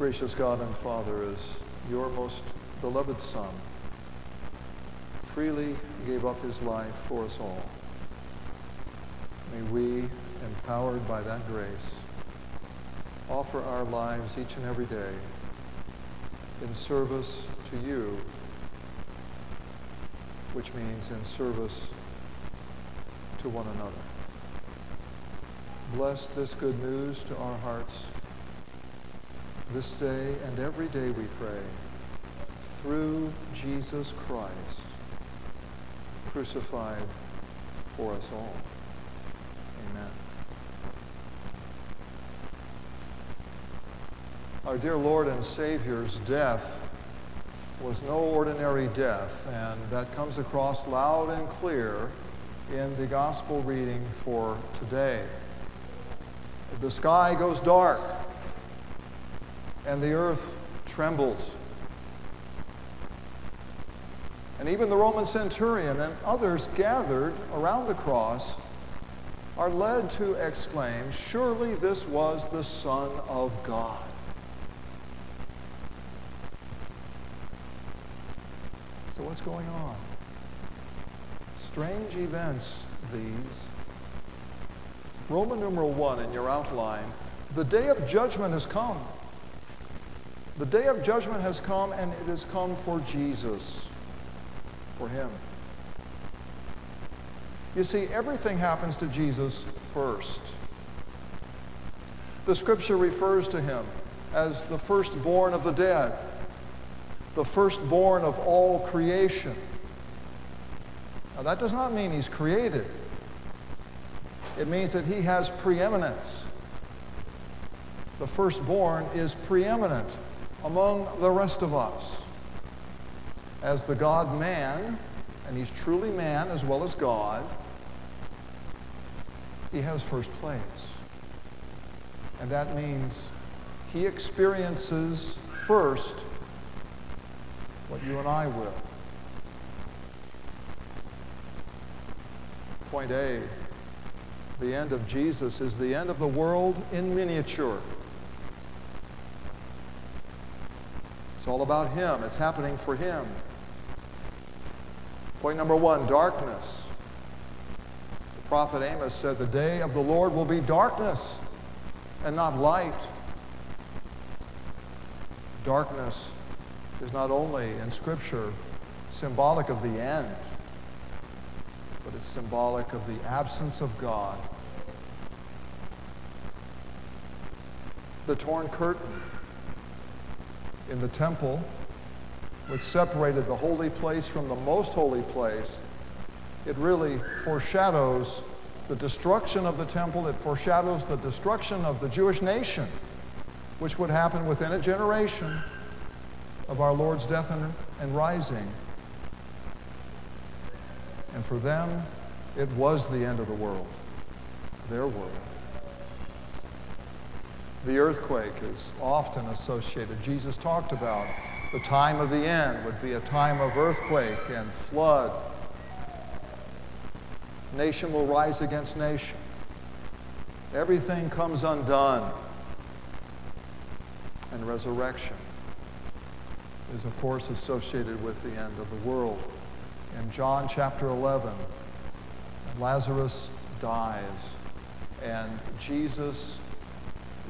gracious God and Father, as your most beloved Son freely gave up his life for us all, may we, empowered by that grace, offer our lives each and every day in service to you, which means in service to one another. Bless this good news to our hearts this day and every day we pray through Jesus Christ, crucified for us all. Amen. Our dear Lord and Savior's death was no ordinary death, and that comes across loud and clear in the gospel reading for today. The sky goes dark, and the earth trembles. And even the Roman centurion and others gathered around the cross are led to exclaim, Surely this was the Son of God. So, what's going on? Strange events, these. Roman numeral one in your outline the day of judgment has come. The day of judgment has come, and it has come for Jesus, for him. You see, everything happens to Jesus first. The scripture refers to him as the firstborn of the dead the firstborn of all creation. Now, that does not mean he's created, it means that he has preeminence. The firstborn is preeminent among the rest of us. As the God man, and he's truly man as well as God, he has first place. And that means he experiences first what you and I will. Point A the end of Jesus is the end of the world in miniature. It's all about Him, it's happening for Him. Point number one darkness. The prophet Amos said, The day of the Lord will be darkness and not light. Darkness is not only in Scripture symbolic of the end, but it's symbolic of the absence of God. The torn curtain in the temple, which separated the holy place from the most holy place, it really foreshadows the destruction of the temple. It foreshadows the destruction of the Jewish nation, which would happen within a generation of our Lord's death and, and rising. And for them, it was the end of the world, their world. The earthquake is often associated. Jesus talked about the time of the end would be a time of earthquake and flood. Nation will rise against nation. Everything comes undone. And resurrection is, of course, associated with the end of the world. In John chapter 11, Lazarus dies, and Jesus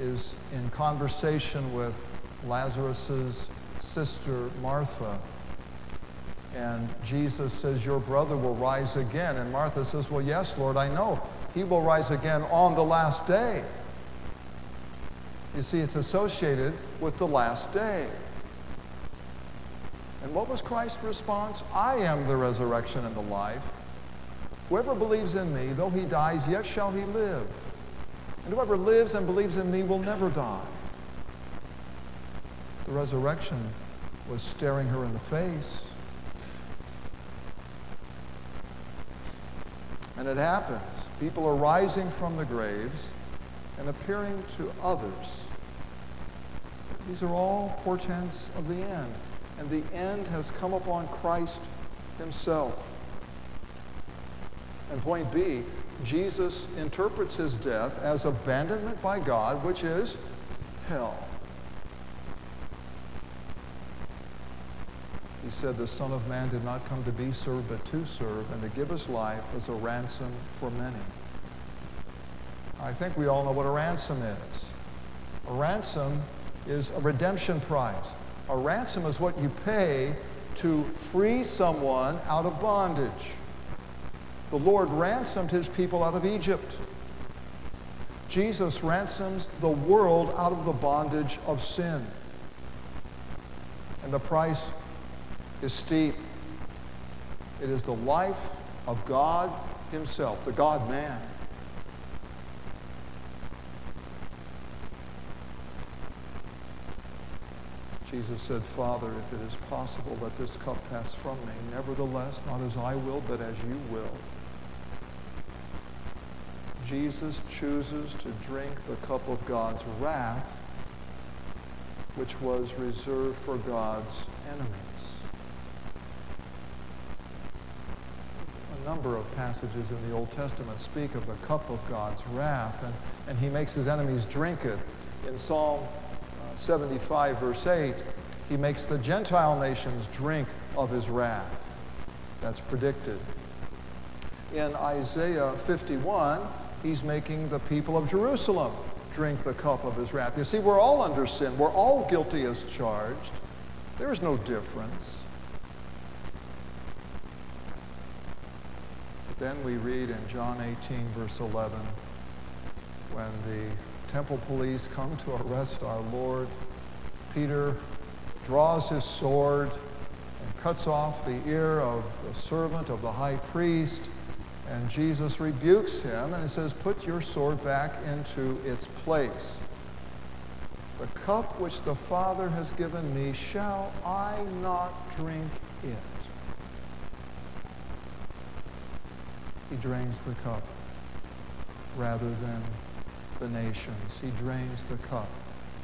is in conversation with Lazarus's sister Martha. And Jesus says, Your brother will rise again. And Martha says, Well, yes, Lord, I know. He will rise again on the last day. You see, it's associated with the last day. And what was Christ's response? I am the resurrection and the life. Whoever believes in me, though he dies, yet shall he live. And whoever lives and believes in me will never die. The resurrection was staring her in the face. And it happens. People are rising from the graves and appearing to others. These are all portents of the end and the end has come upon Christ himself. And point B, Jesus interprets his death as abandonment by God, which is hell. He said, The Son of Man did not come to be served, but to serve, and to give his life as a ransom for many. I think we all know what a ransom is. A ransom is a redemption price. A ransom is what you pay to free someone out of bondage. The Lord ransomed his people out of Egypt. Jesus ransoms the world out of the bondage of sin. And the price is steep. It is the life of God Himself, the God man. Jesus said, Father, if it is possible, let this cup pass from me. Nevertheless, not as I will, but as you will. Jesus chooses to drink the cup of God's wrath, which was reserved for God's enemies. A number of passages in the Old Testament speak of the cup of God's wrath, and, and he makes his enemies drink it. In Psalm uh, 75, verse 8, he makes the Gentile nations drink of his wrath. That's predicted. In Isaiah 51, he's making the people of Jerusalem drink the cup of his wrath. You see, we're all under sin. We're all guilty as charged. There is no difference. But then we read in John 18, verse 11, when the temple police come to arrest our Lord, Peter draws his sword and cuts off the ear of the servant of the high priest. And Jesus rebukes him and he says, Put your sword back into its place. The cup which the Father has given me, shall I not drink it? He drains the cup rather than the nations. He drains the cup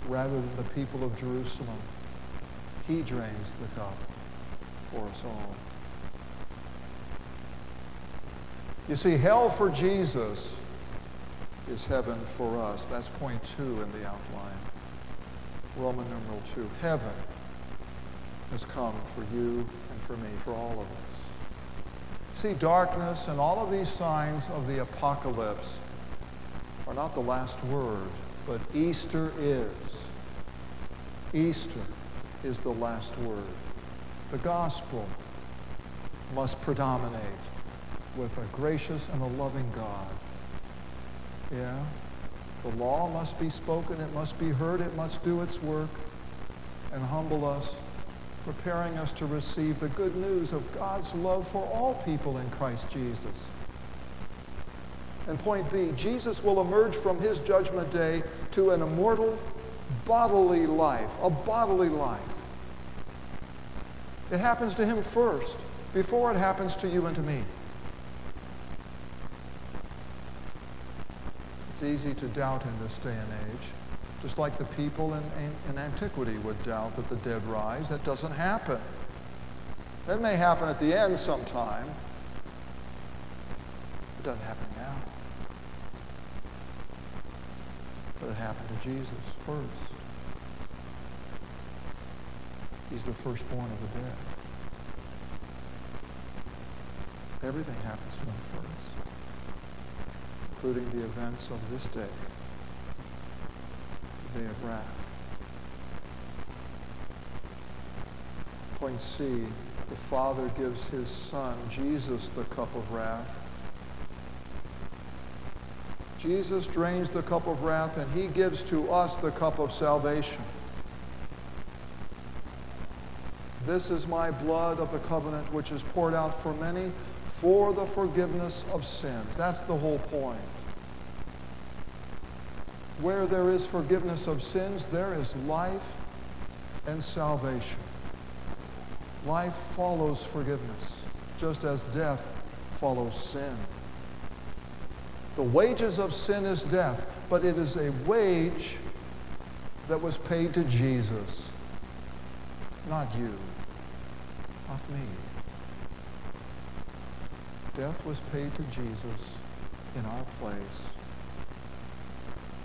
rather than the people of Jerusalem. He drains the cup for us all. You see, hell for Jesus is heaven for us. That's point two in the outline. Roman numeral two. Heaven has come for you and for me, for all of us. See, darkness and all of these signs of the apocalypse are not the last word, but Easter is. Easter is the last word. The gospel must predominate with a gracious and a loving God. Yeah? The law must be spoken, it must be heard, it must do its work and humble us, preparing us to receive the good news of God's love for all people in Christ Jesus. And point B, Jesus will emerge from his judgment day to an immortal bodily life, a bodily life. It happens to him first, before it happens to you and to me. It's easy to doubt in this day and age, just like the people in, in, in antiquity would doubt that the dead rise. That doesn't happen. That may happen at the end sometime. It doesn't happen now. But it happened to Jesus first. He's the firstborn of the dead. Everything happens to him first, including the events of this day, the day of wrath. Point C, the Father gives his Son, Jesus, the cup of wrath. Jesus drains the cup of wrath and he gives to us the cup of salvation. This is my blood of the covenant, which is poured out for many for the forgiveness of sins. That's the whole point. Where there is forgiveness of sins, there is life and salvation. Life follows forgiveness, just as death follows sin. The wages of sin is death, but it is a wage that was paid to Jesus, not you not me. Death was paid to Jesus in our place.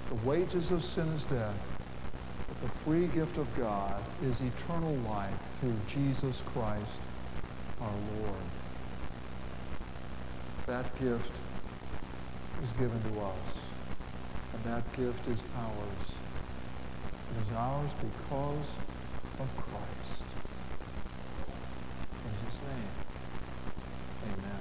The wages of sin is death, but The free gift of God is eternal life through Jesus Christ our Lord. That gift is given to us, and that gift is ours. It is ours because of Christ.